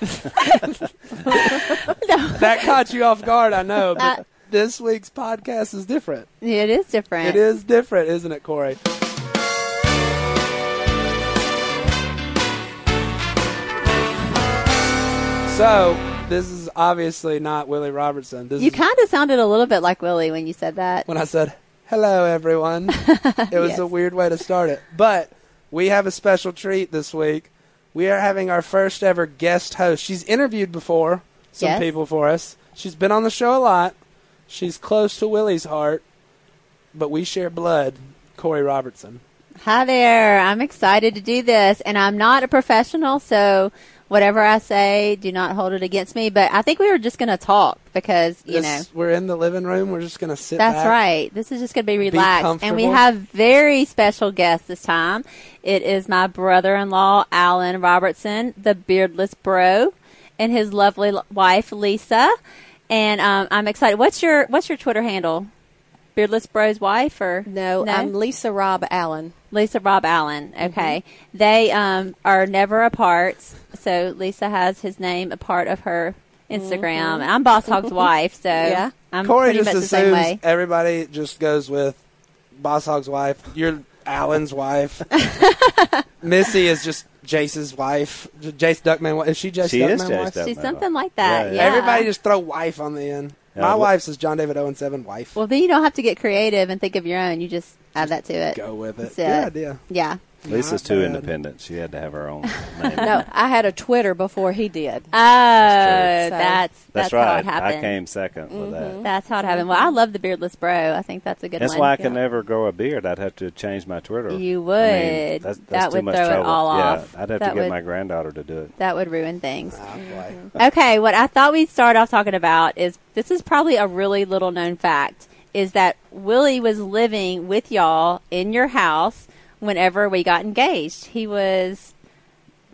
That caught you off guard, I know, but Uh, this week's podcast is different. It is different. It is different, isn't it, Korie? So, this is obviously not Willie Robertson. This You kind of sounded a little bit like Willie when you said that. when I said, hello, everyone. it was Yes. a weird way to start it. But we have a special treat this week. We are having our first ever guest host. She's interviewed before some Yes. people for us. She's been on the show a lot. She's close to Willie's heart, but we share blood. Korie Robertson. Hi there. I'm excited to do this, and I'm not a professional, so whatever I say, do not hold it against me. But I think we were just going to talk because you This- know. we're in the living room. We're just gonna sit. That's back. right. This is just going to be relaxed. and we have very special guests this time. It is my brother in law, Alan Robertson, the beardless bro, and his lovely wife, Lisa. And um, I'm excited. What's your What's your Twitter handle? Beardless Bro's wife or No, I'm um, Lisa Rob Allen. Lisa Rob Allen. Mm-hmm. Okay, they um, are never apart. So Lisa has his name a part of her Instagram. Mm-hmm. I'm Boss Hog's wife, so Yeah. I'm Korie pretty just much the same assumes way. everybody just goes with Boss Hog's wife. You're Alan's wife. Missy is just Jace's wife. Jace Duckman. Is she Jace She Duckman is Jace wife? Duckman. She's something like that. Yeah, Yeah. yeah. Everybody just throw wife on the end. Yeah, My uh, well- wife's is John David Owen Seven wife. Well, then you don't have to get creative and think of your own. You just add that to it. Go with it. That's Good it. idea. Yeah. Lisa's too independent. She had to have her own name. No, I had a Twitter before he did. Oh, That's true. that's So- that's, That's right. how it happened. I came 2nd with that. Mm-hmm. That's how it happened. Well, I love the beardless bro. I think that's a good That's one. why I can never grow a beard. I'd have to change my Twitter. You I would. mean, that's, that's That too would much throw it trouble. all yeah. I'd have That to get would- my granddaughter to do it. That would ruin things. Oh, boy. Mm-hmm. Okay, what I thought we'd start off talking about is this is probably a really little known fact is that Willie was living with y'all in your house whenever we got engaged. He was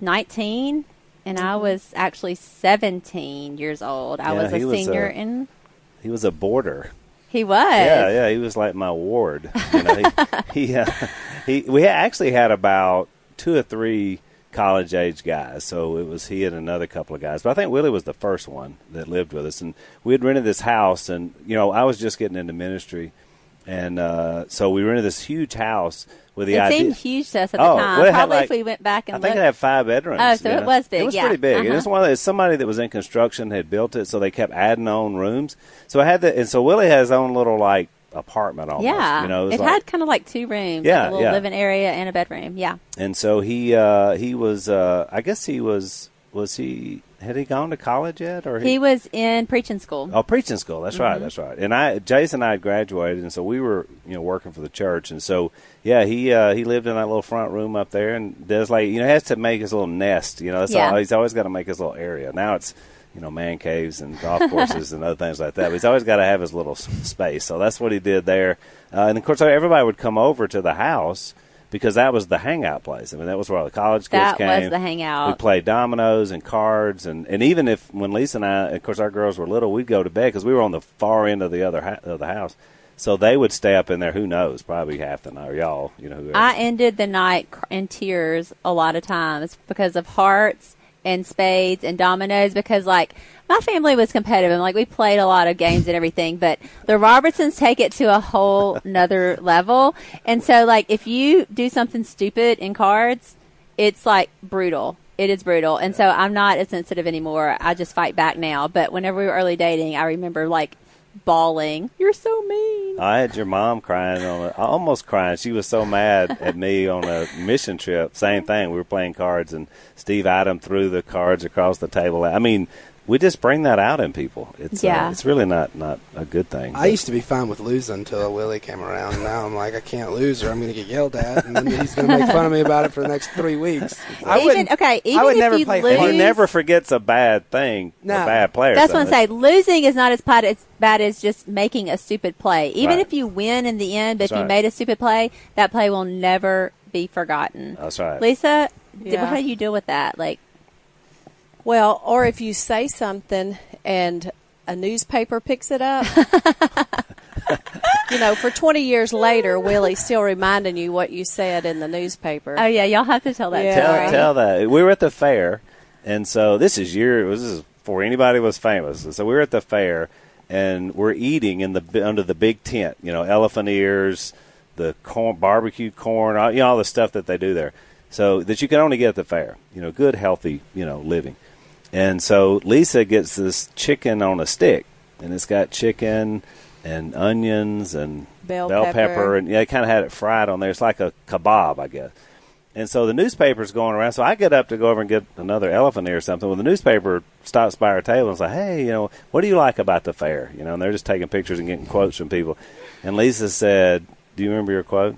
19 and I was actually 17 years old. I Yeah, was a he was, senior uh, in He was a boarder. he was. Yeah, yeah, he was like my ward. You know, he, he, uh, he, we actually had about two or three college age guys. So it was he and another couple of guys. But I think Willie was the first one that lived with us, and we had rented this house. And you know, I was just getting into ministry, and uh, so we rented this huge house with the it idea. seemed huge to us at Oh, the time. well, it Probably like- if we went back and I think looked. it had five bedrooms. Oh, so it know? was big, It was yeah. pretty big. Uh-huh. And it's one of the, somebody that was in construction had built it, so they kept adding on rooms. So I had the, and so Willie has his own little like apartment almost. yeah, you know, it, was like- had kind of like two rooms, Yeah, like a little yeah. living area and a bedroom. Yeah, and so he uh, he was uh, I guess he was was he had he gone to college yet or he was in preaching school. Oh, preaching school. That's Mm-hmm. right. That's right. And I, Jason, and I had graduated, and so we were, you know, working for the church, and so yeah, he uh, he lived in that little front room up there, and does like you know he has to make his little nest. You know, that's Yeah. all, he's always got to make his little area. Now it's you know man caves and golf courses and other things like that. But he's always got to have his little space. So that's what he did there. Uh, and of course, everybody would come over to the house. Because that was the hangout place. I mean, that was where all the college kids That came. That was the hangout. We played dominoes and cards, and, and even if when Lisa and I, of course, our girls were little, we'd go to bed because we were on the far end of the other ha- of the house. So they would stay up in there. Who knows? Probably half the night, or y'all, you know. Whoever. I ended the night in tears a lot of times because of hearts and spades and dominoes because like my family was competitive and like we played a lot of games and everything but the robertsons take it to a whole nother level. And so like if you do something stupid in cards it's like brutal. It is brutal. And so i'm not as sensitive anymore. I just fight back now. But whenever we were early dating i remember like bawling you're so mean I had your mom crying on a, almost crying. She was so mad at me on a mission trip. Same thing. We were playing cards, and Steve Adam threw the cards across the table. I mean, we just bring that out in people. It's Yeah. uh, it's really not not a good thing. I used to be fine with losing until Willie came around. And now I'm like, I can't lose or I'm going to get yelled at, and then he's going to make fun of me about it for the next three weeks. I even wouldn't. okay, even I would if never you play lose, he never forgets a bad thing, No. a bad player. That's what I'm saying. Losing is not as bad as bad as just making a stupid play. Even Right. if you win in the end, but That's if you right. made a stupid play, that play will never be forgotten. That's right. Lisa, d- Yeah. how do you deal with that? Like, Well, or if you say something and a newspaper picks it up. you know, for 20 years later, Willie's still reminding you what you said in the newspaper. oh yeah, y'all have to tell that Yeah. Tell, tell that. We were at the fair, and so this is year. This is before anybody was famous. So we were at the fair, and we're eating in the under the big tent. You know, elephant ears, the corn, barbecue corn, all, you know, all the stuff that they do there. So that you can only get at the fair. You know, good, healthy, you know, living. And so Lisa gets this chicken on a stick, and it's got chicken and onions and Bell pepper, pepper. and yeah, they kind of had it fried on there. It's like a kebab, I guess. And so the newspaper's going around. So I get up to go over and get another elephant ear or something. Well, the newspaper stops by our table and says, "Hey, you know, what do you like about the fair?" You know, and they're just taking pictures and getting quotes from people. And Lisa said, "Do you remember your quote?"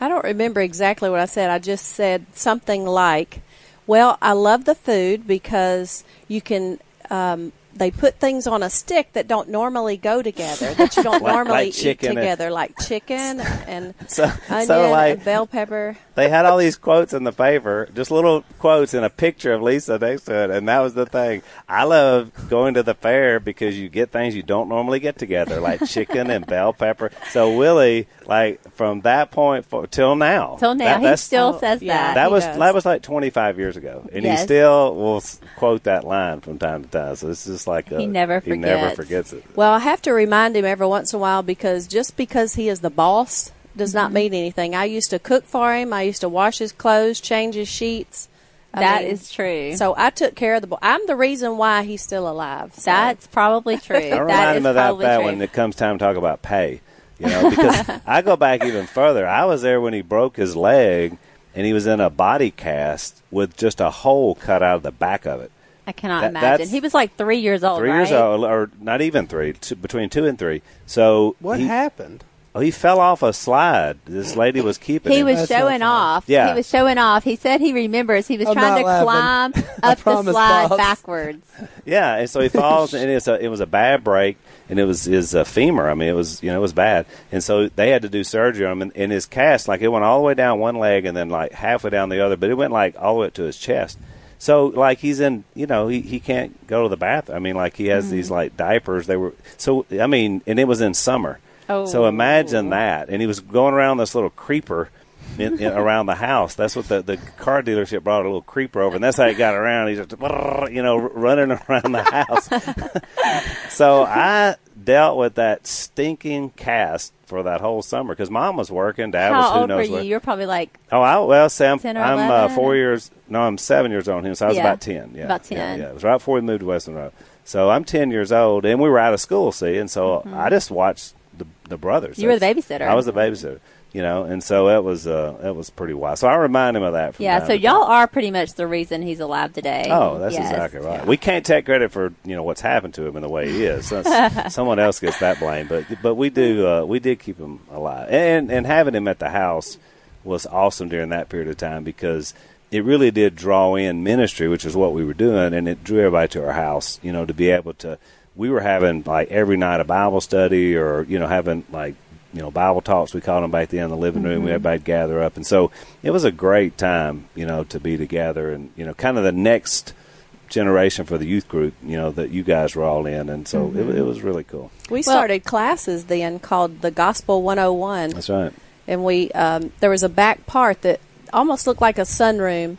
I don't remember exactly what I said. I just said something like, "Well, I love the food because you can." Um, they put things on a stick that don't normally go together, that you don't Like- normally like eat chicken and- together, like chicken and So, onion so like and bell pepper. they had all these quotes in the paper, just little quotes and a picture of Lisa next to it, and that was the thing. I love going to the fair because you get things you don't normally get together, like chicken and bell pepper. So Willie, like from that point for, till now, Till now, that- he still Oh, says yeah. that. that was does. that was like 25 years ago, and Yes. he still will quote that line from time to time. So it's just like a, He never he never forgets. forgets it. Well, I have to remind him every once in a while because just because he is the boss does Mm-hmm. not mean anything. I used to cook for him. I used to wash his clothes, change his sheets. I That mean, is true. So I took care of the. boy. I'm the reason why he's still alive. So. That's probably true. I that remind is him of that, that when it comes time to talk about pay. You know, because I go back even further. I was there when he broke his leg, and he was in a body cast with just a hole cut out of the back of it. I cannot That- imagine. He was like three years old. Three right? years old, or not even three, two, between two and three. So What he, happened? Oh, he fell off a slide. This lady was keeping He him. was That's showing funny. off. Yeah. He was showing off. He said he remembers he was I'm trying to not climb up the slide boss. backwards. Yeah, and so he falls, and it's a, it was a bad break, and it was his uh, femur. I mean, it was you know it was bad, and so they had to do surgery on him. And, and his cast, like it went all the way down one leg, and then like halfway down the other, but it went like all the way up to his chest. So like he's in, you know, he, he can't go to the bathroom. I mean, like he has these mm. like diapers. They were so I mean, and it was in summer. Oh. So imagine that, and he was going around this little creeper. In, in, around the house. That's what the, the car dealership brought a little creeper over, and that's how he got around. He's just, you know, running around the house. so I dealt with that stinking cast for that whole summer because mom was working, dad was How who old were knows you? what. You're probably like Oh, I, well, Sam, 10 or I'm uh, 11? four years. No, I'm seven years old on him, so I was Yeah, about ten. Yeah, about Yeah, 10. Yeah, it was right before we moved to Western Road. So I'm ten years old, and we were out of school. See, and so I just watched the the brothers. Mm-hmm. You were the That's- babysitter. I was the babysitter. You know, and so it was uh, it was pretty wild. So I remind him of that. Yeah. So y'all time. are pretty much the reason he's alive today. Oh, that's Yes. exactly right. We can't take credit for you know what's happened to him and the way he is. So someone else gets that blame, but but we do uh, we did keep him alive, and and having him at the house was awesome during that period of time because it really did draw in ministry, which is what we were doing, and it drew everybody to our house. You know, to be able to we were having like every night a Bible study, or you know having like you know Bible talks we called them back then in the living room. We Everybody'd gather up, and so it was a great time, you know, to be together, and you know, kind of the next generation for the youth group, you know, that you guys were all in, and so it, it was really cool. We started classes then called the Gospel 101, That's right. and we um, there was a back part that almost looked like a sunroom,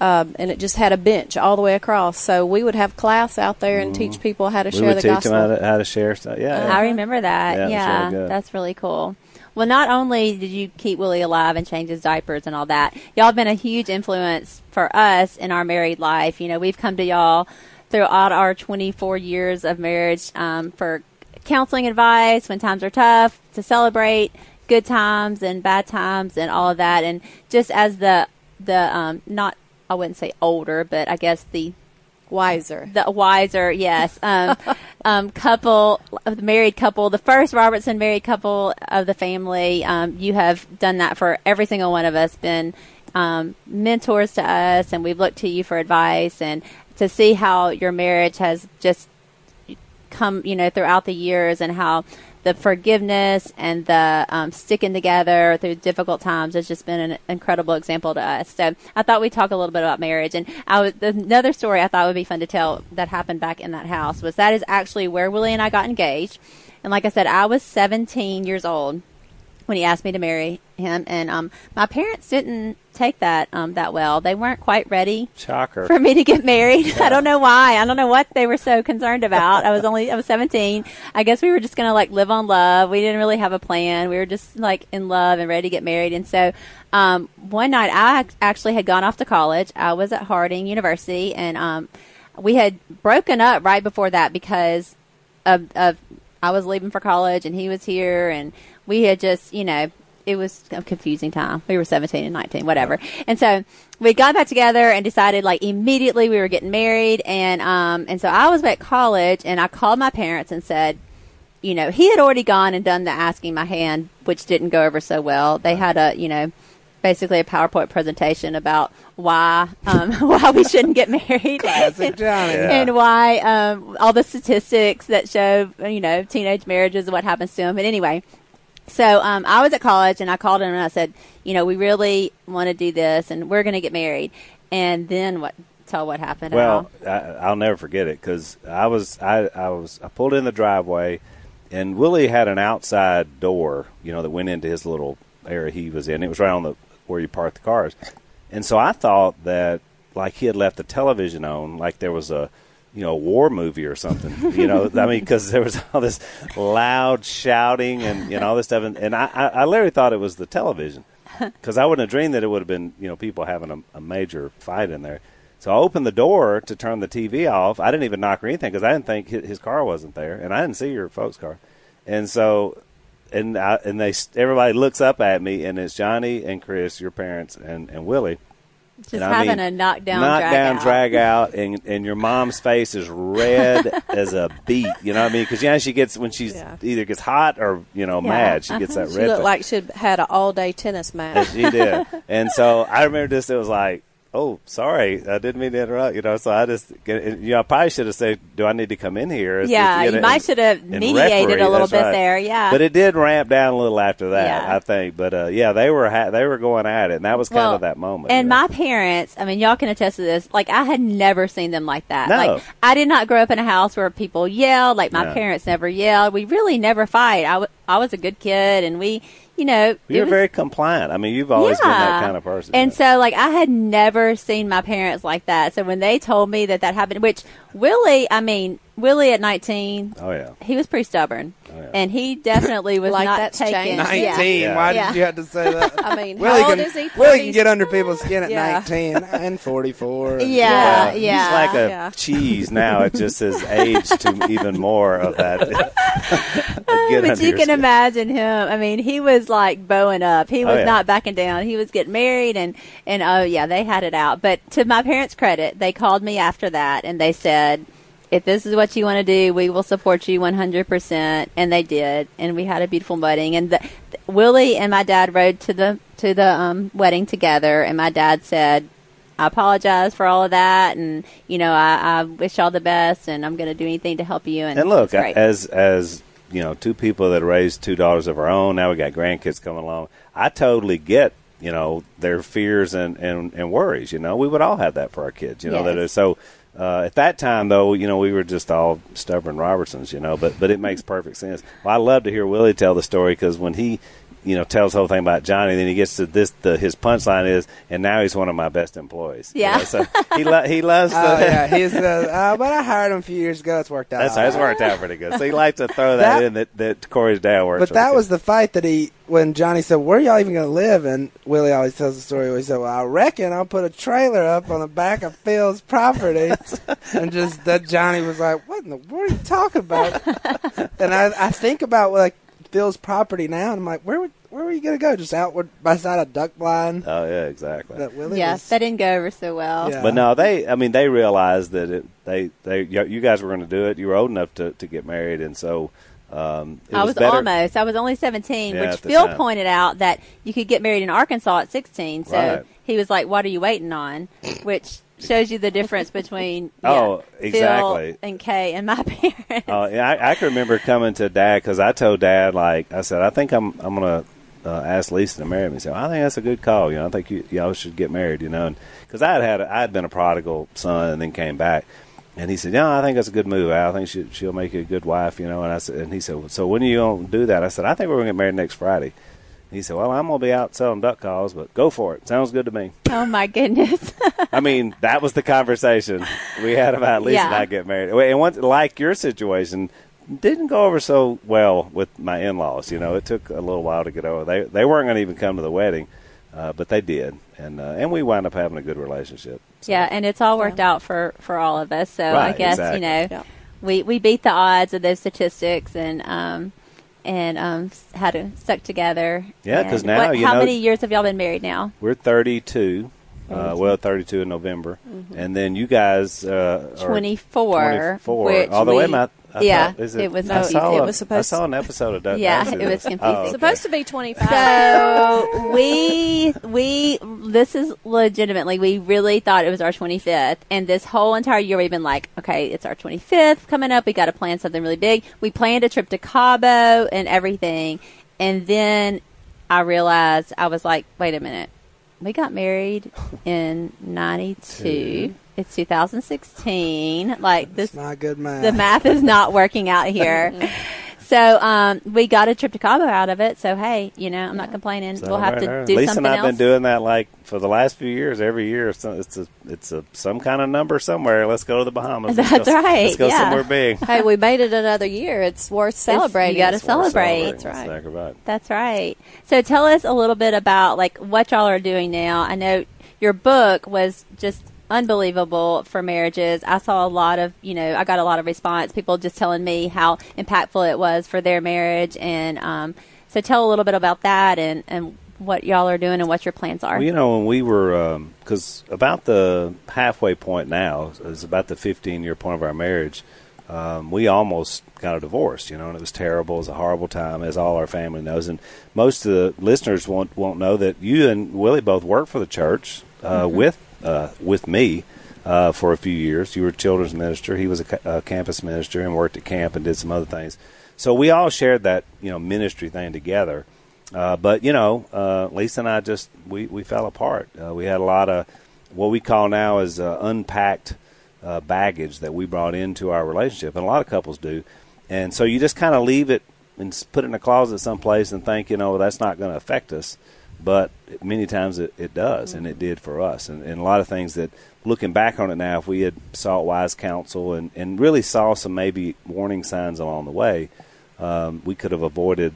um, and it just had a bench all the way across. So we would have class out there and teach people how to. We share would the teach gospel. them how to, how to share stuff. Yeah, yeah. I remember that. Yeah, it was Yeah, really that's really cool. Well, not only did you keep Willie alive and change his diapers and all that, y'all have been a huge influence for us in our married life. You know, we've come to y'all throughout our 24 years of marriage um, for counseling advice when times are tough, to celebrate good times and bad times and all of that. And just as the the um, not I wouldn't say older, but I guess the Wiser. the wiser, yes, um, um, couple, the married couple, the first Robertson married couple of the family. Um, you have done that for every single one of us, been um, mentors to us, and we've looked to you for advice and to see how your marriage has just come, you know, throughout the years and how the forgiveness and the um, sticking together through difficult times has just been an incredible example to us. So I thought we'd talk a little bit about marriage. And I was, another story I thought would be fun to tell that happened back in that house was that is actually where Willie and I got engaged. And like I said, I was 17 years old when he asked me to marry him, and um, my parents didn't take that um, that well. They weren't quite ready Shocker. for me to get married. I don't know why. I don't know what they were so concerned about. I was only I was 17. I guess we were just going to like live on love. We didn't really have a plan. We were just like in love and ready to get married. And so um, one night I actually had gone off to college. I was at Harding University and um, we had broken up right before that because of, of I was leaving for college and he was here and we had just, you know, it was a confusing time. We were 17 and 19, whatever. And so we got back together and decided like immediately we were getting married. And, um, and so I was at college and I called my parents and said, you know, he had already gone and done the asking my hand, which didn't go over so well. They had a, you know, basically a PowerPoint presentation about why um, why we shouldn't get married Classic Johnny. Yeah. and why um, all the statistics that show you know teenage marriages and what happens to them. But anyway, so um, I was at college and I called him and I said, you know, we really want to do this and we're going to get married. And then what? Tell what happened. Well, I, I'll never forget it because I was I, I was I pulled in the driveway, and Willie had an outside door, you know, that went into his little area he was in. It was right on the where you park the cars, and so I thought that like he had left the television on, like there was a you know war movie or something. You know, I mean, because there was all this loud shouting and you know all this stuff, and, and I, I literally thought it was the television because I wouldn't have dreamed that it would have been you know people having a, a major fight in there. So I opened the door to turn the TV off. I didn't even knock or anything because I didn't think his, his car wasn't there, and I didn't see your folks' car. And so, and I, and they everybody looks up at me, and it's Johnny and Chris, your parents, and and Willie. Just and I having mean, a knockdown, knock drag drag out, and and your mom's face is red as a beet. You know what I mean? Because you know she gets when she's Yeah. either gets hot or you know Yeah. mad, she gets uh-huh. that She red. looked face. like she'd had an all day tennis match. Yes, she did. and so I remember this. It was like, oh, sorry, I didn't mean to interrupt. You know, so I just, you know, I probably should have said, do I need to come in here? It's- Yeah, it's, you know, might should have mediated referee, a little bit right. there. Yeah, But it did ramp down a little after that, Yeah. I think. But uh, yeah, they were ha- they were going at it, and that was kind Well, of that moment. And you know? my parents, I mean, y'all can attest to this. Like, I had never seen them like that. No. Like, I did not grow up in a house where people yelled. Like, my No. parents never yelled. We really never fight. I, w- I was a good kid, and we, you know, you're was- very compliant. I mean, you've always been that kind of person. And so, like, I had never seen my parents like that. So when they told me that that happened, which Willie, I mean, Willie at 19, oh yeah, he was pretty stubborn. Oh, yeah. And he definitely was Like not that's taking. changed. Yeah. 19. Yeah. Why Yeah. did you have to say that? I mean, Willie how old can, is he? Willie can 30s? get under people's skin at Yeah. 19 and 44. and- Yeah, He's yeah. like a Yeah. cheese now. It just has aged to even more of that. Get but you your can skin. imagine him. I mean, he was like bowing up. He Oh, was yeah. not backing down. He was getting married, and and oh yeah, they had it out. But to my parents' credit, they called me after that, and they said, "If this is what you want to do, we will support you 100." percent And they did, and we had a beautiful wedding. And the, Willie and my dad rode to the to the um, wedding together, and my dad said. I apologize for all of that, and you know I, I wish y'all the best, and I'm going to do anything to help you. And, And look, as as you know, two people that raised two daughters of our own. Now we got grandkids coming along. I totally get you know their fears and and, and worries. You know, we would all have that for our kids. You know that Yes. is so. Uh, at that time, though, you know, we were just all stubborn Robertsons, you know, but but it makes perfect sense. Well, I love to hear Willie tell the story because when he, you know, tells the whole thing about Johnny, then he gets to this. The his punchline is, and now he's one of my best employees. you Yeah. know, so he lo- he loves the. Oh, yeah. He's, uh, uh, but I hired him a few years ago. It's worked out. That's all it's worked out pretty good. So he likes to throw that, That- in that, that Korie's dad works. But that the was kids. the fight that he when Johnny said, "Where y'all even gonna live?" and Willie always tells the story. Where he said, "Well, I reckon I'll put a trailer up on the back of Phil's property," and just that Johnny was like, "What in the world are you talking about?" and I, I think about like Phil's property now, and I'm like, "Where would where were you gonna go? Just outward by side a duck blind Oh yeah, exactly. that Willie yeah, was. that didn't go over so well. Yeah. But no, they. I mean, they realized that it, they they you guys were going to do it. You were old enough to, to get married, and so um, it I was, was almost. I was only 17, Yeah, which Phil time. pointed out that you could get married in Arkansas at 16. So Right. he was like, "What are you waiting on?" Which shows you the difference between yeah, Oh, exactly. Phil and Kay and my parents. Oh, yeah, I, I can remember coming to Dad because I told Dad like I said I think I'm I'm gonna uh, ask Lisa to marry me. He said I think that's a good call. You know I think you y'all should get married. You know, because I had had I had been a prodigal son and then came back. And he said, "Yeah, I think that's a good move. I think she, she'll make you a good wife, you know." And I said, and he said, "So when are you gonna do that?" I said, "I think we're gonna get married next Friday." He said, "Well, I'm gonna be out selling duck calls, but go for it. Sounds good to me." oh my goodness. I mean, that was the conversation we had about Lisa and Yeah. I get married. And once, like your situation, didn't go over so well with my in-laws. You know, it took a little while to get over. They they weren't going to even come to the wedding, uh, but they did, and uh, and we wound up having a good relationship. So- yeah, and it's all worked out for for all of us. So I guess exactly. you know Yeah. we we beat the odds of those statistics and um and um had to stuck together. Yeah, 'cause And now, what- you how know- many years have y'all been married now? We're 32. Uh, well, 32 in November, and then you guys uh, are 24, 24. which Although, wait a we- minute, I yeah, thought- is it was I confusing. saw, It was supposed I saw an episode of Duck Yeah, it was confusing. Oh, okay. Supposed to be 25. So we we this is legitimately we really thought it was our 25th and this whole entire year we've been like okay it's our 25th coming up we got to plan something really big we planned a trip to Cabo and everything and then I realized I was like wait a minute we got married in 92 it's 2016 like this It's not good math. the math is not working out here. so um, we got a trip to Cabo out of it. So hey, you know, I'm not complaining. So we'll have to do Lisa something and I've else. been doing that like for the last few years. Every year, so it's a it's a some kind of number somewhere. Let's go to the Bahamas. Let's That's go- right, Let's go yeah. somewhere big. hey, we made it another year. It's worth celebrating. you gotta celebrate. That's right. Exactly right. That's right. So tell us a little bit about like what y'all are doing now. I know your book was just unbelievable for marriages. I saw a lot of, you know, I got a lot of response. People just telling me how impactful it was for their marriage, and um, so tell a little bit about that and and what y'all are doing and what your plans are. Well, you know, when we were, because about the halfway point now is about the 15 year point of our marriage. Um, we almost got a divorce, you know, and it was terrible. It was a horrible time, as all our family knows. And most of the listeners won't won't know that you and Willie both work for the church uh, with uh, with me uh, for a few years. You were a children's minister. He was a, a campus minister and worked at camp and did some other things. So we all shared that you know ministry thing together. Uh, but you know, uh, Lisa and I just we, we fell apart. Uh, we had a lot of what we call now is uh, unpacked baggage that we brought into our relationship, and a lot of couples do. And so you just kind of leave it and put it in a closet someplace and think, you know, that's not going to affect us. But many times it, it does, and it did for us. And, and a lot of things that, looking back on it now, if we had sought wise counsel and, and really saw some maybe warning signs along the way, um, we could have avoided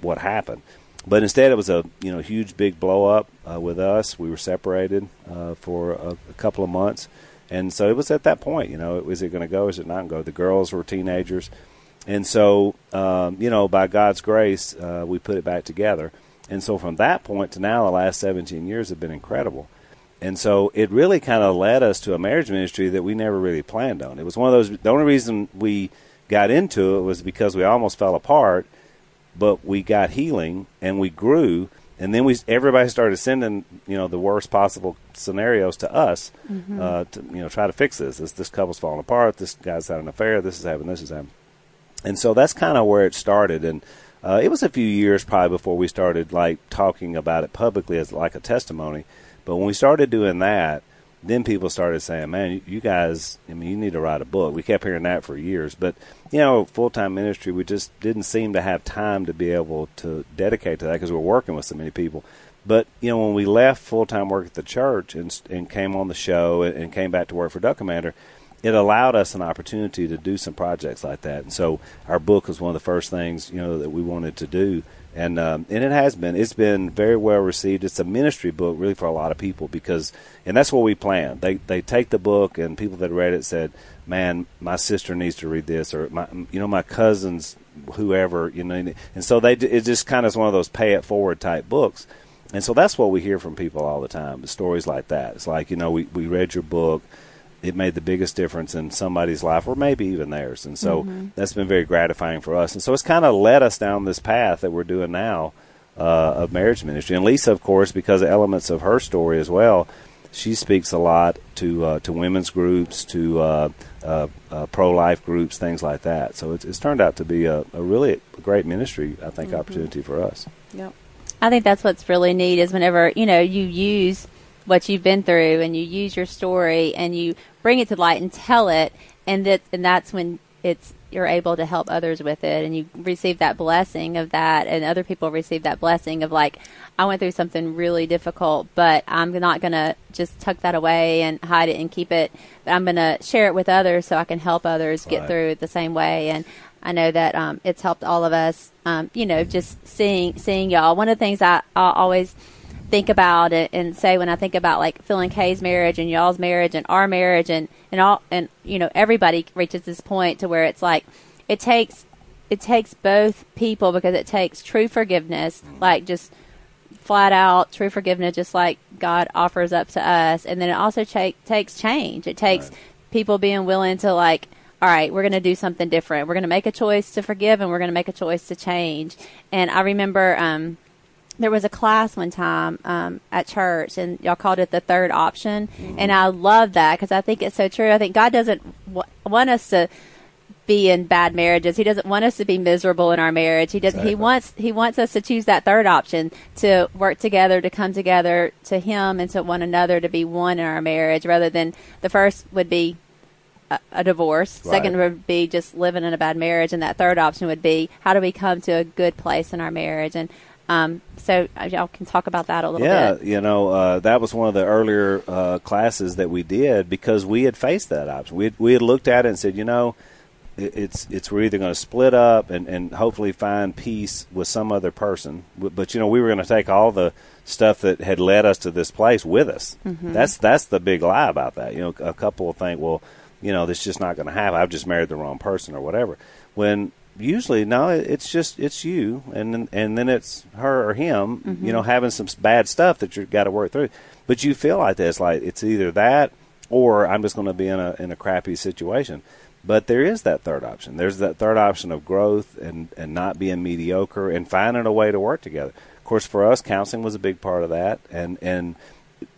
what happened. But instead, it was a you know huge big blow up uh, with us. We were separated uh, for a, a couple of months, and so it was at that point. You know, is it going to go? Is it not going to go? The girls were teenagers, and so um, you know, by God's grace, uh, we put it back together. And so from that point to now, the last 17 years have been incredible. And so it really kind of led us to a marriage ministry that we never really planned on. It was one of those. The only reason we got into it was because we almost fell apart, but we got healing and we grew. And then we everybody started sending you know the worst possible scenarios to us uh, to you know try to fix this. This this couple's falling apart. This guy's had an affair. This is happening. This is happening. And so that's kind of where it started. And uh, it was a few years probably before we started like talking about it publicly as like a testimony. But when we started doing that, then people started saying, "Man, you, guys, I mean, you need to write a book." We kept hearing that for years, but you know, full time ministry, we just didn't seem to have time to be able to dedicate to that because we're working with so many people. But you know, when we left full time work at the church and and came on the show and, and came back to work for Duck Commander, it allowed us an opportunity to do some projects like that. And so our book was one of the first things you know that we wanted to do. And um, and it has been it's been very well received. It's a ministry book really for a lot of people because and that's what we plan. They they take the book and people that read it said, "Man, my sister needs to read this," or my you know my cousins, whoever you know. And so they it just kind of is one of those pay it forward type books. And so that's what we hear from people all the time. Stories like that. It's like you know we we read your book it made the biggest difference in somebody's life or maybe even theirs. And so mm-hmm. that's been very gratifying for us. And so it's kind of led us down this path that we're doing now uh, of marriage ministry. And Lisa, of course, because of elements of her story as well, she speaks a lot to uh, to women's groups, to uh, uh, uh pro life groups, things like that. So it's, it's turned out to be a, a really great ministry, I think, mm-hmm. opportunity for us. Yep. I think that's what's really neat is whenever you know you use what you've been through and you use your story and you bring it to light and tell it and that and that's when it's you're able to help others with it and you receive that blessing of that and other people receive that blessing of like I went through something really difficult but I'm not going to just tuck that away and hide it and keep it. But I'm going to share it with others so I can help others get through it the same way and I know that um, it's helped all of us um, you know just seeing seeing y'all. One of the things I, I always think about it and say when I think about like Phil and Kay's marriage and y'all's marriage and our marriage and and all and you know everybody reaches this point to where it's like it takes it takes both people because it takes true forgiveness like just flat out true forgiveness just like God offers up to us and then it also take, takes change it takes right. people being willing to like all right, we're going to do something different. We're going to make a choice to forgive and we're going to make a choice to change. And I remember um, there was a class one time um, at church, and y'all called it the third option, mm-hmm. and I love that because I think it's so true. I think God doesn't w- want us to be in bad marriages. He doesn't want us to be miserable in our marriage. He does. Exactly. He wants. He wants us to choose that third option to work together, to come together to Him and to one another, to be one in our marriage, rather than the first would be a, a divorce. Right. Second would be just living in a bad marriage, and that third option would be how do we come to a good place in our marriage. And um, so uh, y'all can talk about that a little yeah, bit. Yeah, you know, uh, that was one of the earlier uh, classes that we did because we had faced that option. We had, we had looked at it and said, you know, it's it's we're either going to split up and, and hopefully find peace with some other person, but you know we were going to take all the stuff that had led us to this place with us. Mm-hmm. That's that's the big lie about that. You know, a couple will think, well, you know, this is just not going to happen. I've just married the wrong person or whatever. When usually no it's just it's you and then, and then it's her or him mm-hmm. you know having some bad stuff that you've got to work through. But you feel like this like it's either that or i'm just going to be in a in a crappy situation. But there is that third option. There's that third option of growth and and not being mediocre and finding a way to work together. Of course for us counseling was a big part of that and and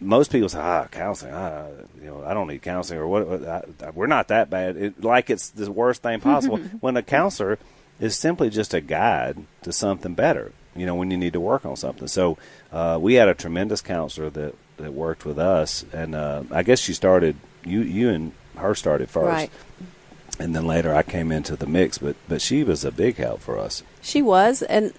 most people say, ah, counseling, ah, you know, I don't need counseling or what. I, we're not that bad. It, like it's the worst thing possible. when a counselor is simply just a guide to something better. You know, when you need to work on something. So uh, we had a tremendous counselor that that worked with us, and uh, I guess she started. You you and her started first. Right. And then later I came into the mix, but but she was a big help for us. She was, and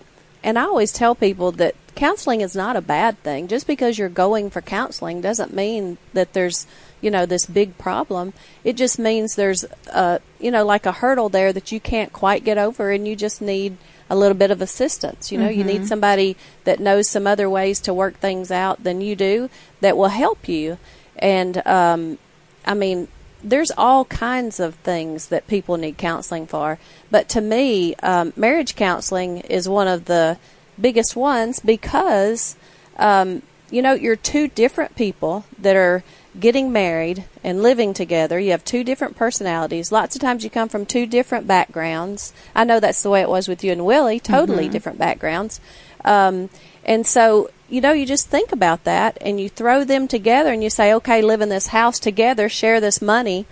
and I always tell people that counseling is not a bad thing. Just because you're going for counseling doesn't mean that there's, you know, this big problem. It just means there's a, you know, like a hurdle there that you can't quite get over and you just need a little bit of assistance. You know, mm-hmm. you need mm-hmm. somebody that knows some other ways to work things out than you do that will help you. And um I mean, there's all kinds of things that people need counseling for. But to me, um, marriage counseling is one of the biggest ones because, um, you know, you're two different people that are getting married and living together. You have two different personalities. Lots of times you come from two different backgrounds. I know that's the way it was with you and Willie, totally mm-hmm. different backgrounds. Um, and so you know, you just think about that and you throw them together and you say, okay, live in this house together, share this money.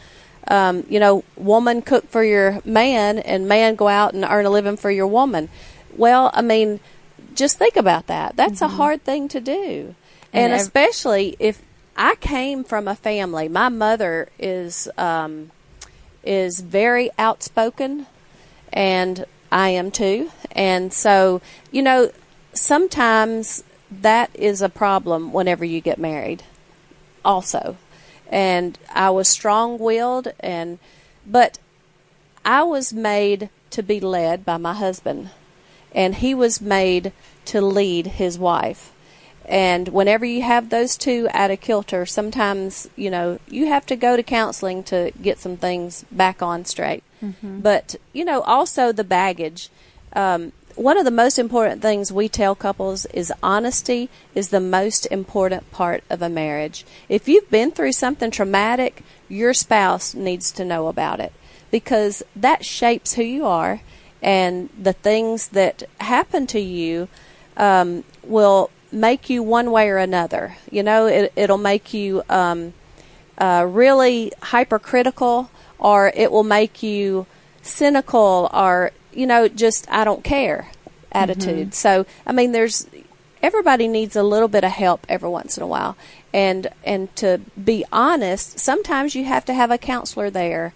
Um, you know, woman cook for your man and man go out and earn a living for your woman. Well, I mean, just think about that. That's mm-hmm. a hard thing to do. And, and especially if I came from a family, my mother is, um, is very outspoken and I am too. And so, you know, sometimes that is a problem whenever you get married, also. and I was strong-willed and but I was made to be led by my husband and he was made to lead his wife. And whenever you have those two out of kilter, sometimes, you know, you have to go to counseling to get some things back on straight. But, you know, also the baggage. Um, one of the most important things we tell couples is honesty is the most important part of a marriage. If you've been through something traumatic, your spouse needs to know about it because that shapes who you are and the things that happen to you um, will make you one way or another. You know, it, it'll make you um, uh, really hypercritical, or it will make you cynical, or you know, just I don't care attitude. So, I mean, there's everybody needs a little bit of help every once in a while, and and to be honest, sometimes you have to have a counselor there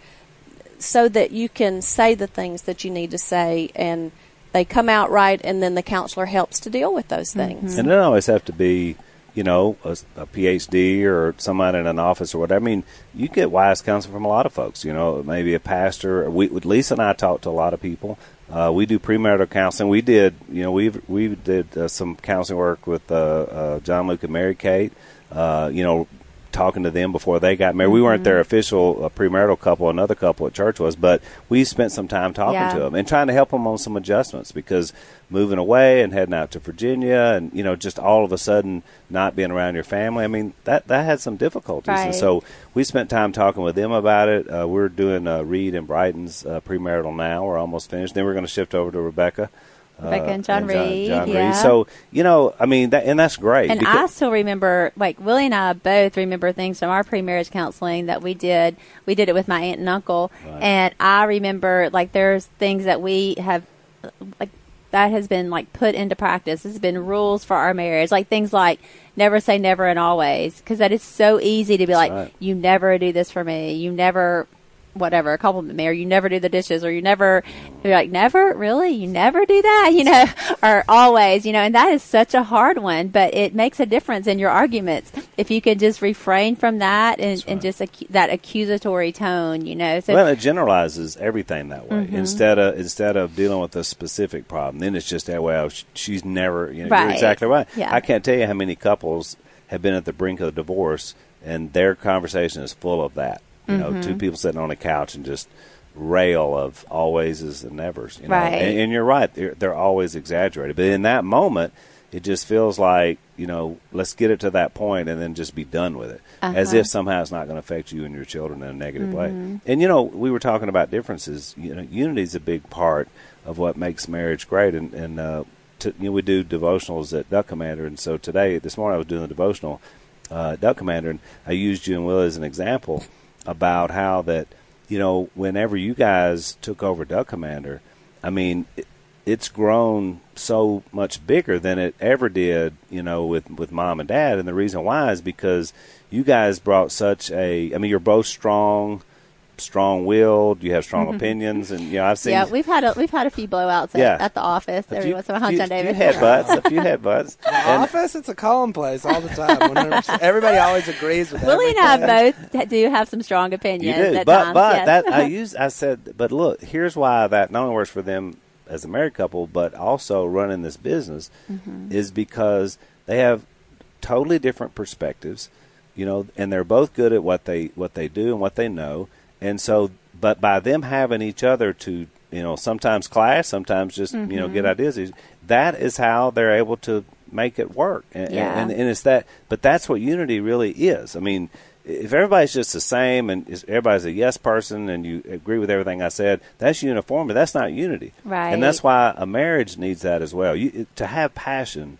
so that you can say the things that you need to say and they come out right and then the counselor helps to deal with those things. And it doesn't always have to be, you know, a, a PhD or somebody in an office or whatever. I mean, you get wise counsel from a lot of folks. You know, maybe a pastor. We, Lisa and I talk to a lot of people. Uh, we do premarital counseling. We did, you know, we we did uh, some counseling work with uh, uh, John Luke and Mary Kate. Uh, you know, talking to them before they got married. We weren't their official uh, premarital couple. Another couple at church was, but we spent some time talking Yeah. to them and trying to help them on some adjustments because moving away and heading out to Virginia and you know just all of a sudden not being around your family. I mean that that had some difficulties, and so we spent time talking with them about it. Uh, we're doing uh, Reed and Brighton's uh, premarital now. We're almost finished. Then we're going to shift over to Rebecca. Uh, Rebecca and John John, Reed, John yeah. Reed. So you know, I mean, that, and that's great. And I still remember, like Willie and I both remember things from our pre-marriage counseling that we did. We did it with my aunt and uncle, Right. and I remember like there's things that we have, like that has been like put into practice. This has been rules for our marriage, like things like never say never and always, because that is so easy to be like, right. you never do this for me, you never. Whatever, a compliment me, or you never do the dishes, or you never, you're like, never, really? You never do that, you know, or always, you know, and that is such a hard one, but it makes a difference in your arguments if you can just refrain from that and, and just that accusatory tone, you know. So well, it generalizes everything that way. Mm-hmm. Instead of instead of dealing with a specific problem, then it's just that way. Oh, she's never. You know, Right. You're exactly right. Yeah. I can't tell you how many couples have been at the brink of divorce, and their conversation is full of that. You know, Mm-hmm. two people sitting on a couch and just rail of alwayses and nevers. You know? Right. And, and you're right; they're, they're always exaggerated. But in that moment, it just feels like you know, let's get it to that point and then just be done with it, as Uh-huh. if somehow it's not going to affect you and your children in a negative way. Mm-hmm. And you know, we were talking about differences. You know, unity is a big part of what makes marriage great. And, and uh, to, you know, we do devotionals at Duck Commander, and so today, this morning, I was doing the devotional uh, at Duck Commander, and I used you and Will as an example about how that you know, whenever you guys took over Duck Commander, I mean. It, it's grown so much bigger than it ever did, you know, with with mom and dad. And the reason why is because you guys brought such a. I mean, you're both strong, strong-willed. You have strong opinions, and you know, I've seen. Mm-hmm. yeah, we've had a, we've had a few blowouts at, Yeah. at the office a every few, once in a while, few, John few David. headbutts, a few headbutts. And- Office, it's a calm place all the time. 100%. Everybody always agrees with Willie and. I both do have some strong opinions. You opinions do, at but times. but yes. that I use I said, but look, here's why that not only works for them as a married couple, but also running this business Mm-hmm. is because they have totally different perspectives, you know, and they're both good at what they what they do and what they know, and so but by them having each other to you know sometimes clash, sometimes just you know Mm-hmm. get ideas, that is how they're able to make it work, and, Yeah. and, and it's that, but that's what unity really is. I mean, if everybody's just the same and everybody's a yes person and you agree with everything I said, that's uniformity. That's not unity. Right. And that's why a marriage needs that as well. You, to have passion,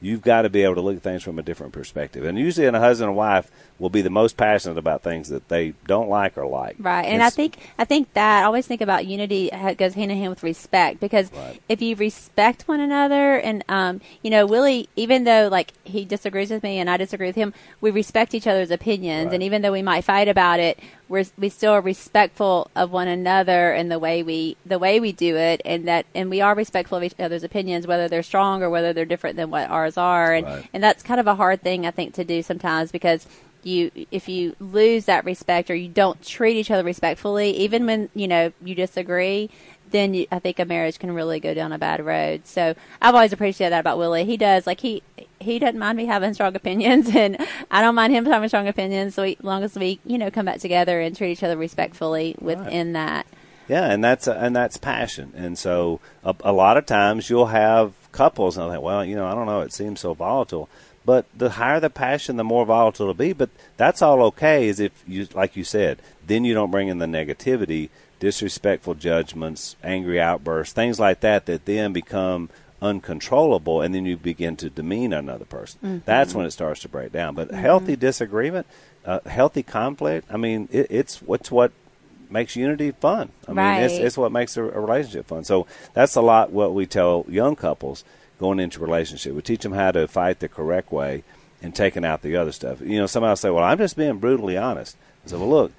you've got to be able to look at things from a different perspective. And usually, a husband and wife will be the most passionate about things that they don't like or like. Right, and I think I think that I always think about unity ha- goes hand in hand with respect because Right. if you respect one another, and um, you know, Willie, even though like he disagrees with me and I disagree with him, we respect each other's opinions, Right. and even though we might fight about it, we're we still are respectful of one another and the way we the way we do it, and that and we are respectful of each other's opinions, whether they're strong or whether they're different than what ours are, and Right. and that's kind of a hard thing I think to do sometimes because you if you lose that respect or you don't treat each other respectfully, even when you know you disagree, then you, I think a marriage can really go down a bad road. So I've always appreciated that about Willie. He does like he he doesn't mind me having strong opinions, and I don't mind him having strong opinions. So we, as long as we you know come back together and treat each other respectfully within that. Yeah, and that's and that's passion. And so a, a lot of times you'll have couples, and I think, well, you know, I don't know, it seems so volatile. But the higher the passion, the more volatile it'll be. But that's all okay, is if you, like you said, then you don't bring in the negativity, disrespectful judgments, angry outbursts, things like that, that then become uncontrollable, and then you begin to demean another person. Mm-hmm. That's when it starts to break down. But healthy disagreement, uh, healthy conflict, I mean, it, it's what's what makes unity fun. I mean, it's, it's what makes a, a relationship fun. So that's a lot what we tell young couples going into relationship. We teach them how to fight the correct way and taking out the other stuff. You know, somebody will say, "Well, I'm just being brutally honest." I said, "Well, look,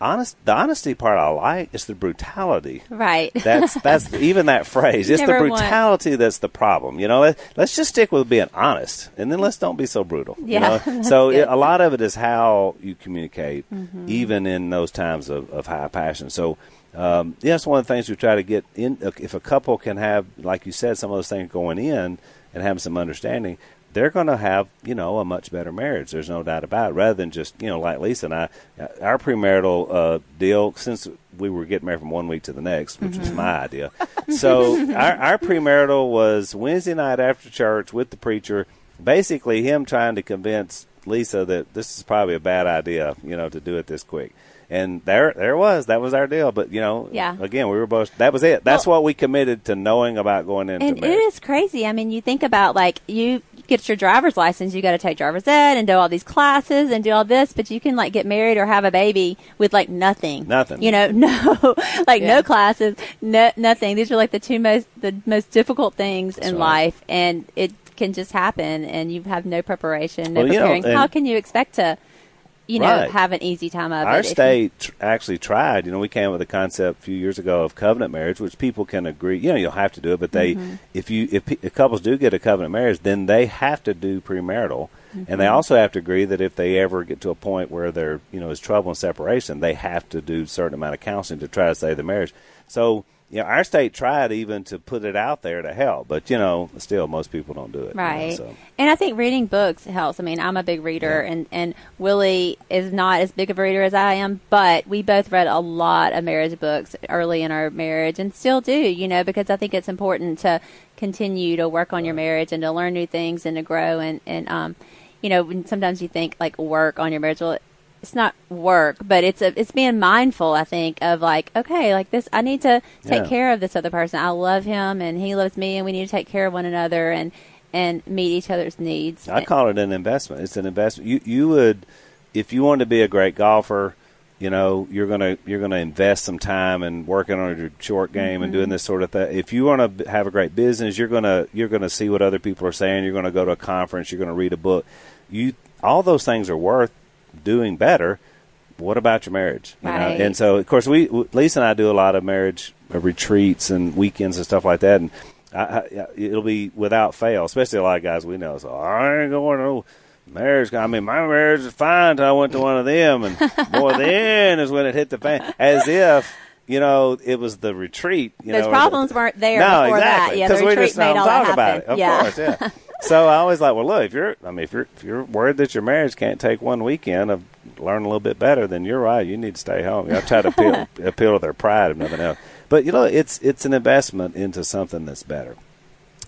honest. The honesty part I like is the brutality." Right. That's that's even that phrase. It's the Never want- brutality that's the problem. You know, Let, let's just stick with being honest, and then let's don't be so brutal. you Yeah, know? So. Mm-hmm. it, a lot of it is how you communicate, even in those times of, of high passion. So. Um, yeah, that's one of the things we try to get in. If a couple can have, like you said, some of those things going in and have some understanding, they're going to have, you know, a much better marriage. There's no doubt about it. Rather than just, you know, like Lisa and I, uh, our premarital uh, deal, since we were getting married from one week to the next, which was my idea. So our, our premarital was Wednesday night after church with the preacher, basically him trying to convince Lisa that this is probably a bad idea, you know, to do it this quick. And there, there was. That was our deal. But you know, Yeah. Again, we were both. That was it. That's Well- what we committed to knowing about going into And it marriage. is crazy. I mean, you think about like you get your driver's license, you got to take driver's ed and do all these classes and do all this, but you can like get married or have a baby with like nothing. Nothing. You know, no, like Yeah. no classes, no nothing. These are like the two most the most difficult things in right. life, and it can just happen, and you have no preparation, no Well, you know, preparing. How can you expect to, you know, Right. have an easy time of it? Our if you- state tr- actually tried. You know, we came up with a concept a few years ago of covenant marriage, which people can agree. You know, you'll have to do it, but they, Mm-hmm. if you if, if couples do get a covenant marriage, then they have to do premarital, and they Mm-hmm. also have to agree that if they ever get to a point where there, you know, is trouble and separation, they have to do a certain amount of counseling to try to save the marriage. So. You know, our state tried even to put it out there to help, but you know, still most people don't do it. you know, Right. so. And I think reading books helps. I mean, I'm a big reader, and, and Willie is not as big of a reader as I am, but we both read a lot of marriage books early in our marriage and still do, you know, because I think it's important to continue to work on your marriage and to learn new things and to grow. And, and um, you know, sometimes you think like work on your marriage. Well, it's not work, but it's a, it's being mindful. I think of like, okay, like this, I need to take Yeah. care of this other person. I love him, and he loves me, and we need to take care of one another and and meet each other's needs. I call it an investment. It's an investment. You you would, if you want to be a great golfer, you know you're gonna you're gonna invest some time and working on your short game and mm-hmm. doing this sort of thing. If you want to have a great business, you're gonna you're gonna see what other people are saying. You're gonna go to a conference. You're gonna read a book. You all those things are worth doing better. What about your marriage? You know? Right. And so, of course, we Lisa and I do a lot of marriage uh, retreats and weekends and stuff like that, and I, I, it'll be without fail. Especially a lot of guys we know. So I ain't going to marriage. I mean, my marriage is fine until I went to one of them, and boy, then is when it hit the fan. As if you know it was the retreat. You Those know, problems the- weren't there no, before that. exactly. Yeah, the retreat just made all talk that about happen. it. Of Yeah. course, yeah. so I always like, well, look, if you're, I mean, if you're if you're worried that your marriage can't take one weekend of learn a little bit better, then you're right. You need to stay home. you I try to appeal, appeal to their pride, if nothing else. But you know, it's it's an investment into something that's better.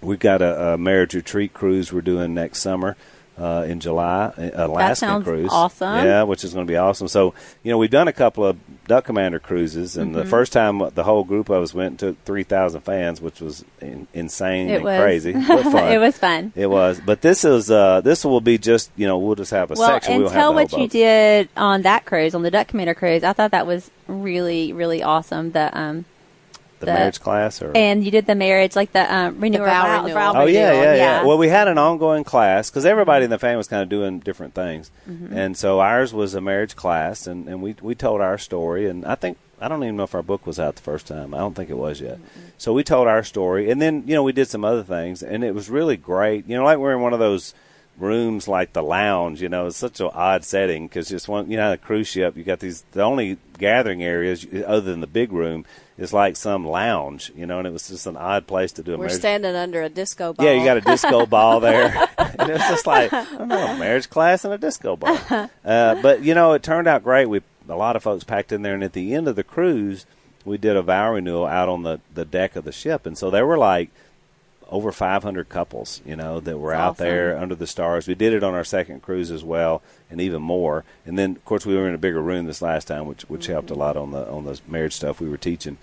We've got a, a marriage retreat cruise we're doing next summer uh, in July, uh, sounds cruise. awesome. Yeah, which is going to be awesome. So, you know, we've done a couple of Duck Commander cruises, and Mm-hmm. the first time the whole group of us went and took 3,000 fans, which was in, insane It and was. crazy. But fun. it was fun. It was. But this is, uh, this will be just, you know, we'll just have a Well, section. and we'll tell what you boat. did on that cruise, on the Duck Commander cruise. I thought that was really, really awesome. The um, The, the- marriage class? or and you did the marriage, like the um, renewal vow vow- renewal. vow Oh yeah, renewal, yeah, yeah, Well, we had an ongoing class because everybody in the family was kind of doing different things, Mm-hmm. and so ours was a marriage class, and, and we we told our story, and I think I don't even know if our book was out the first time. I don't think it was yet. So we told our story, and then you know we did some other things, and it was really great. You know, like we're in one of those rooms like the lounge. You know, it's such an odd setting because just one, you know, a cruise ship, you got these. The only gathering areas other than the big room is like some lounge. You know, and it was just an odd place to do a marriage. We're marriage. standing under a disco ball. Yeah, you got a disco ball there. and it was just like, I don't know, marriage class and a disco ball. Uh, but, you know, it turned out great. We A lot of folks packed in there. And at the end of the cruise, we did a vow renewal out on the, the deck of the ship. And so there were like over 500 couples, you know, that were That's out awesome. there under the stars. We did it on our second cruise as well, and even more. And then, of course, we were in a bigger room this last time, which which helped a lot on the on the marriage stuff we were teaching.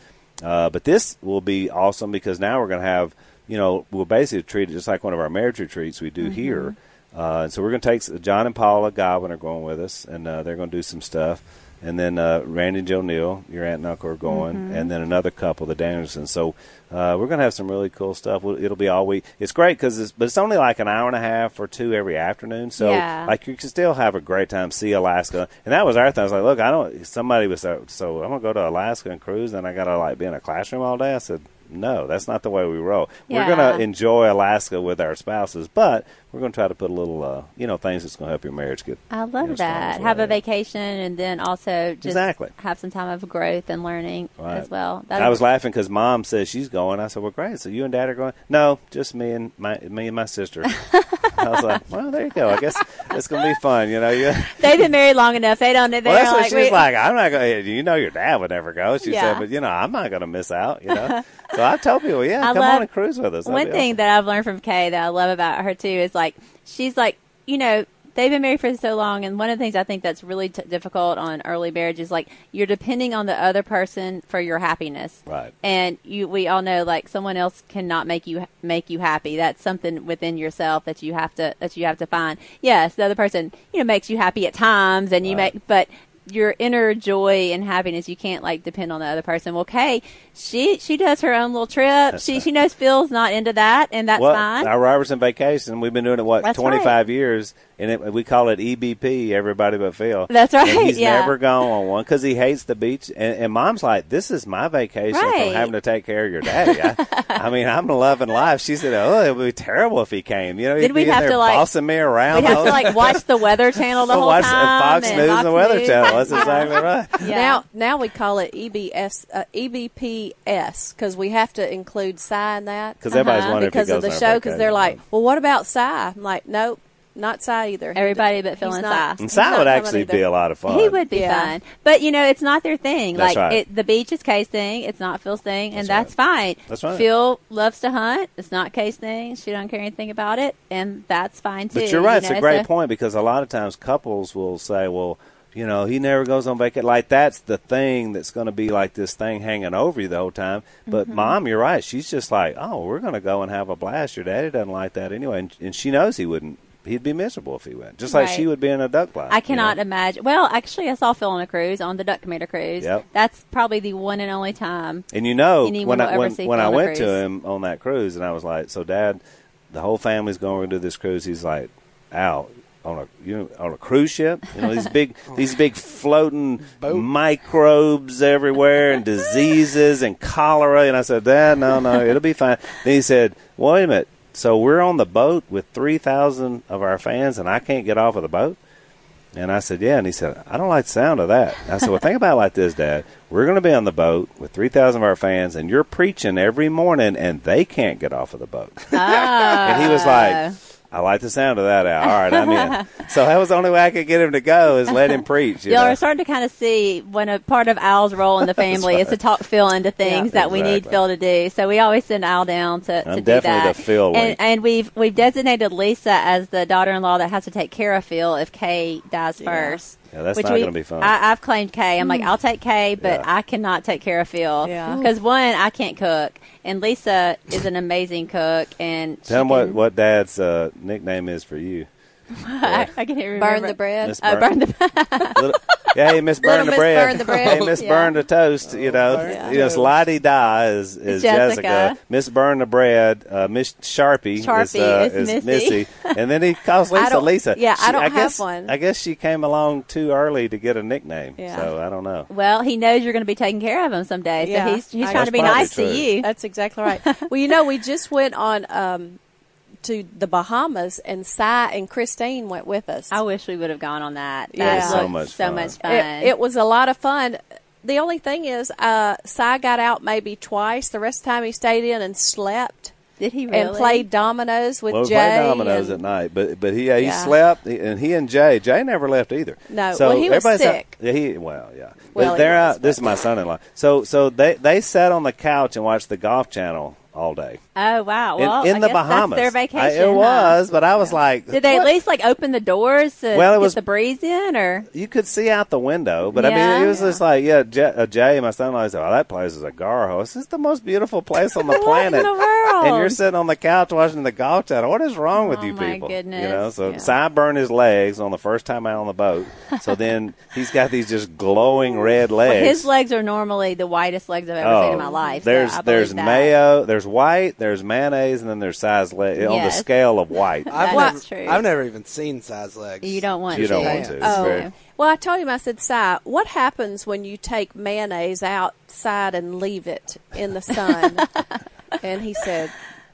Uh, but this will be awesome because now we're going to have, you know, we'll basically treat it just like one of our marriage retreats we do here. Uh, and so we're going to take John and Paula Godwin are going with us, and uh, they're going to do some stuff. And then uh, Randy and Joe Neal, your aunt and uncle, are going, and then another couple, the Danielsons. So uh, we're going to have some really cool stuff. We'll- It'll be all week. It's great because, it's, but it's only like an hour and a half or two every afternoon. So Yeah. like you can still have a great time, see Alaska. And that was our thing. I was like, look, I don't. Somebody was uh, so I'm gonna go to Alaska and cruise, and I gotta like be in a classroom all day. I said. No, that's not the way we roll. We're going to enjoy Alaska with our spouses, but we're going to try to put a little, uh, you know, things that's going to help your marriage get. I love you know, that. Have a vacation and then also just Exactly. have some time of growth and learning Right. as well. That I was laughing because mom says she's going. I said, "Well, great. So you and dad are going?" No, just me and my me and my sister. I was like, "Well, there you go. I guess it's going to be fun." You know, yeah. They've been married long enough. They don't. They're Well, that's what like, she's we- like. I'm not going. to You know, your dad would never go. She Yeah. said, but you know, I'm not going to miss out. You know. so I told people, yeah, I come love- on and cruise with us. That'd One thing awesome. that I've learned from Kay that I love about her too is like she's like you know they've been married for so long, and one of the things I think that's really t- difficult on early marriage is like you're depending on the other person for your happiness. Right. And you, we all know like someone else cannot make you make you happy. That's something within yourself that you have to that you have to find. Yes, the other person you know makes you happy at times, and you Right. make but your inner joy and happiness you can't like depend on the other person well kay she she does her own little trip she she knows phil's not into that and that's well, fine our Robertson vacation, we've been doing it what That's 25 years, and it, we call it EBP, everybody but Phil. That's right, And he's yeah. never gone on one because he hates the beach. And, and mom's like, "This is my vacation Right. from having to take care of your daddy." I, I mean, I'm loving life. She said, "Oh, it would be terrible if he came. You know, he'd Then we'd have to, like- bossing me around." we'd have to like watch the weather channel the Well, whole watch time Fox and News and the Weather News. Channel. That's exactly right. yeah. Now, now we call it EBS, uh, EBPS because we have to include Si in that Because everybody's Uh-huh. wondering if he because of the show. Because they're like, well, what about Si? I'm like, nope, not Si either. Everybody but Phil He's and not- Si. And he's Si not would coming actually either. be a lot of fun. He would be Yeah. fun, but you know it's not their thing. That's like right. it, the beach is Kay's thing. It's not Phil's thing, and That's that's fine. That's right. Phil loves to hunt. It's not Kay's thing. She don't care anything about it, and that's fine too. But you're right. you it's a know, great so- point because a lot of times couples will say, well, you know, he never goes on vacation. Like that's the thing that's going to be like this thing hanging over you the whole time. But Mm-hmm. mom, you're right. She's just like, oh, we're going to go and have a blast. Your daddy doesn't like that anyway, and, and she knows he wouldn't. He'd be miserable if he went, just like Right. she would be in a duck blind. I you cannot know? imagine. Well, actually, I saw Phil on a cruise on the Duck Commander cruise. Yep. That's probably the one and only time. And you know, when I ever when, when I on a went to him on that cruise, and I was like, "So, Dad, the whole family's going to do this cruise." He's like, "Out on a you know, on a cruise ship? You know these big these big floating microbes everywhere and diseases and cholera." And I said, "Dad, no, no, it'll be fine." Then he said, "Wait a minute." So we're on the boat with three thousand of our fans, and I can't get off of the boat. And I said, yeah. And he said, I don't like the sound of that. I said, well, think about it like this, Dad. We're going to be on the boat with 3,000 of our fans, and you're preaching every morning, and they can't get off of the boat. Ah. and he was like, I like the sound of that, Al. All right, I'm in. so that was the only way I could get him to go is let him preach. You Y'all know? are starting to kind of see when a part of Al's role in the family is to talk Phil into things Yeah, that we need. Phil to do. So we always send Al down to, I'm to do definitely that. the Phil and, and we've we've designated Lisa as the daughter-in-law that has to take care of Phil if Kay dies first. Yeah, that's Which not we- gonna be fun. I, I've claimed Kay. I'm like, I'll take Kay, but Yeah. I cannot take care of Phil. Yeah. Because one, I can't cook, and Lisa is an amazing cook, and Tell she him what, can- what Dad's uh, nickname is for you. I, I can't even remember. Burn the bread. Miss Oh, Burn- burn the Little, yeah, hey, Miss Burn Little the Miss bread. Burn the bread. Hey, Miss Yeah. Burn the toast. You know, Burn you know, Slidey Da is, is Jessica. Jessica. Miss Burn the bread. Uh, Miss Sharpie, Sharpie is, uh, is is Missy. and then he calls Lisa Lisa. yeah, I don't have guess, one. I guess she came along too early to get a nickname. Yeah. So I don't know. Well, he knows you're going to be taking care of him someday, so Yeah. he's he's I- trying to be nice true. to you. That's exactly right. well, you know, we just went on um, to the Bahamas, and Si and Christine went with us. I wish we would have gone on that. That Yeah. so much so fun. much fun. It, it was a lot of fun. The only thing is, uh, Si got out maybe twice. The rest of the time he stayed in and slept Did he really? and played dominoes with Well, Jay. played dominoes and- at night, but but he yeah, he Yeah. slept, and he and Jay Jay never left either. No, so well, he was everybody's out- sick. yeah, he well, yeah. Well, but they're was, out. This is my son-in-law. So so they they sat on the couch and watched the Golf Channel all day Oh wow! Well, in I the Bahamas. Their vacation. I, it huh? was, but I was like, Did they what? at least like open the doors to Well, it get was- the breeze in, or you could see out the window, but I mean, it was just like, yeah, Jay, uh, Jay my son-in-law said, "Oh, that place is a garho. This is the most beautiful place on the in planet." the world? And you're sitting on the couch watching the golf channel. What is wrong with Oh, you people? goodness. You know, so Yeah. Si burned his legs on the first time out on the boat. So then he's got these just glowing red legs. Well, his legs are normally the whitest legs I've ever seen in my life. Oh, There's I believe there's mayo, there's white, there's mayonnaise, and then there's Si's leg on the Yes. scale of white. I've That's never, true. I've never even seen Si's legs. You don't want you to. don't want to. It's Oh, very- well, I told him, I said, Si, what happens when you take mayonnaise outside and leave it in the sun? and he said,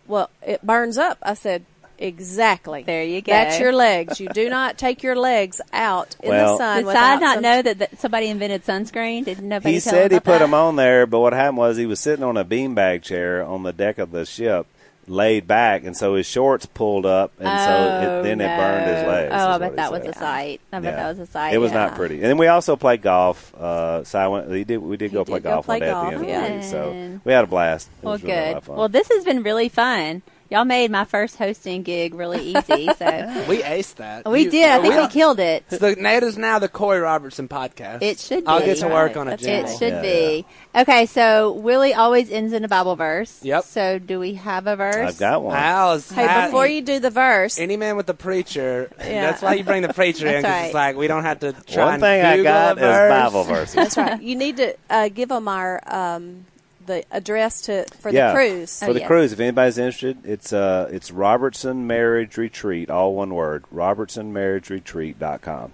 well, it burns up. I said, exactly. There you go. That's your legs. You do not take your legs out in Well- the sun. Did I not some- know that, that somebody invented sunscreen? Did nobody he tell said him he put that? him on there, but what happened was he was sitting on a beanbag chair on the deck of the ship, laid back, and so his shorts pulled up, and so Oh, it, then it burned his legs. Oh, is I bet that was said. a sight. I bet Yeah. that was a sight. It was yeah. not pretty. And then we also played golf. Uh, so I went. He did. We did He go did play go golf play one day at the end of the week. So we had a blast. It Well, was really a lot good. of fun. Well, this has been really fun. Y'all made my first hosting gig really easy. So We aced that. we You- did. I think we- we killed it. It's the, it is now the Korie Robertson podcast. It should be. I'll get to work Right. on a That's It should Yeah, be. Okay, so Willie always ends in a Bible verse. Yep. So do we have a verse? I've got one. Al is Hey, at- before you do the verse, any man with the preacher. Yeah. That's why you bring the preacher in because right. it's like we don't have to try One and thing I Google got a is verse. Bible verses. that's right. You need to uh, give them our um, the address to for yeah, the cruise. For Oh, the yes. cruise, if anybody's interested, it's uh it's Robertson Marriage Retreat, all one word, robertsonmarriageretreat.com.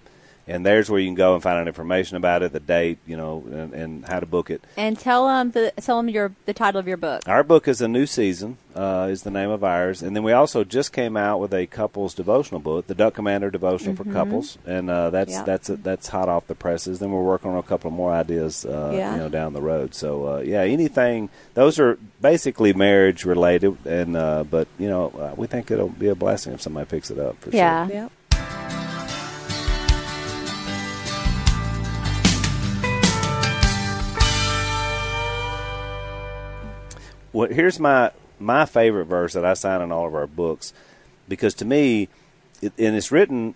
And there's where you can go and find out information about it, the date, you know, and, and how to book it. And tell them the tell them your the title of your book. Our book is a new season, uh, is the name of ours, and then we also just came out with a couples devotional book, the Duck Commander devotional Mm-hmm. for couples, and uh, that's Yeah. that's that's hot off the presses. Then we're working on a couple more ideas, uh, Yeah. you know, down the road. So uh, yeah, anything those are basically marriage related, and uh, but you know uh, we think it'll be a blessing if somebody picks it up. For Yeah. sure. Yep. Well, here's my my favorite verse that I sign in all of our books, because to me, it, and it's written.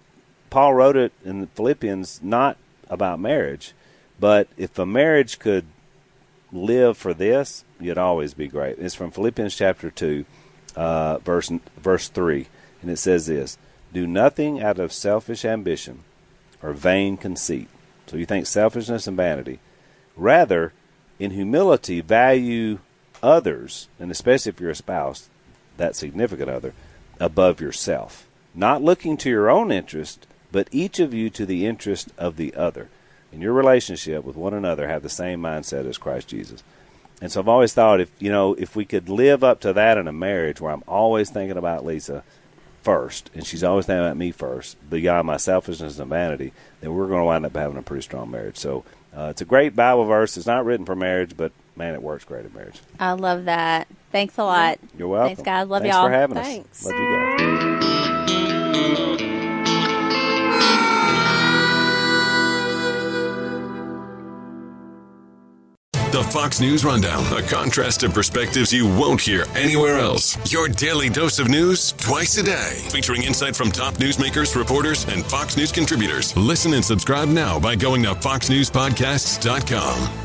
Paul wrote it in Philippians not about marriage, but if a marriage could live for this, you'd always be great. It's from Philippians chapter two, uh, verse verse three, and it says this: "Do nothing out of selfish ambition or vain conceit." So you think selfishness and vanity. Rather, in humility, value others, and especially if you're a spouse, that significant other, above yourself. Not looking to your own interest, but each of you to the interest of the other. In your relationship with one another, have the same mindset as Christ Jesus. And so I've always thought if you know if we could live up to that in a marriage where I'm always thinking about Lisa first, and she's always thinking about me first, beyond my selfishness and vanity, then we're going to wind up having a pretty strong marriage. So uh, it's a great Bible verse. It's not written for marriage, but man, it works great in marriage. I love that. Thanks a lot. You're welcome. Thanks, guys. Love Thanks y'all. Thanks for having Thanks. us. Love you guys. The Fox News Rundown, a contrast of perspectives you won't hear anywhere else. Your daily dose of news twice a day, featuring insight from top newsmakers, reporters, and Fox News contributors. Listen and subscribe now by going to foxnewspodcasts.com.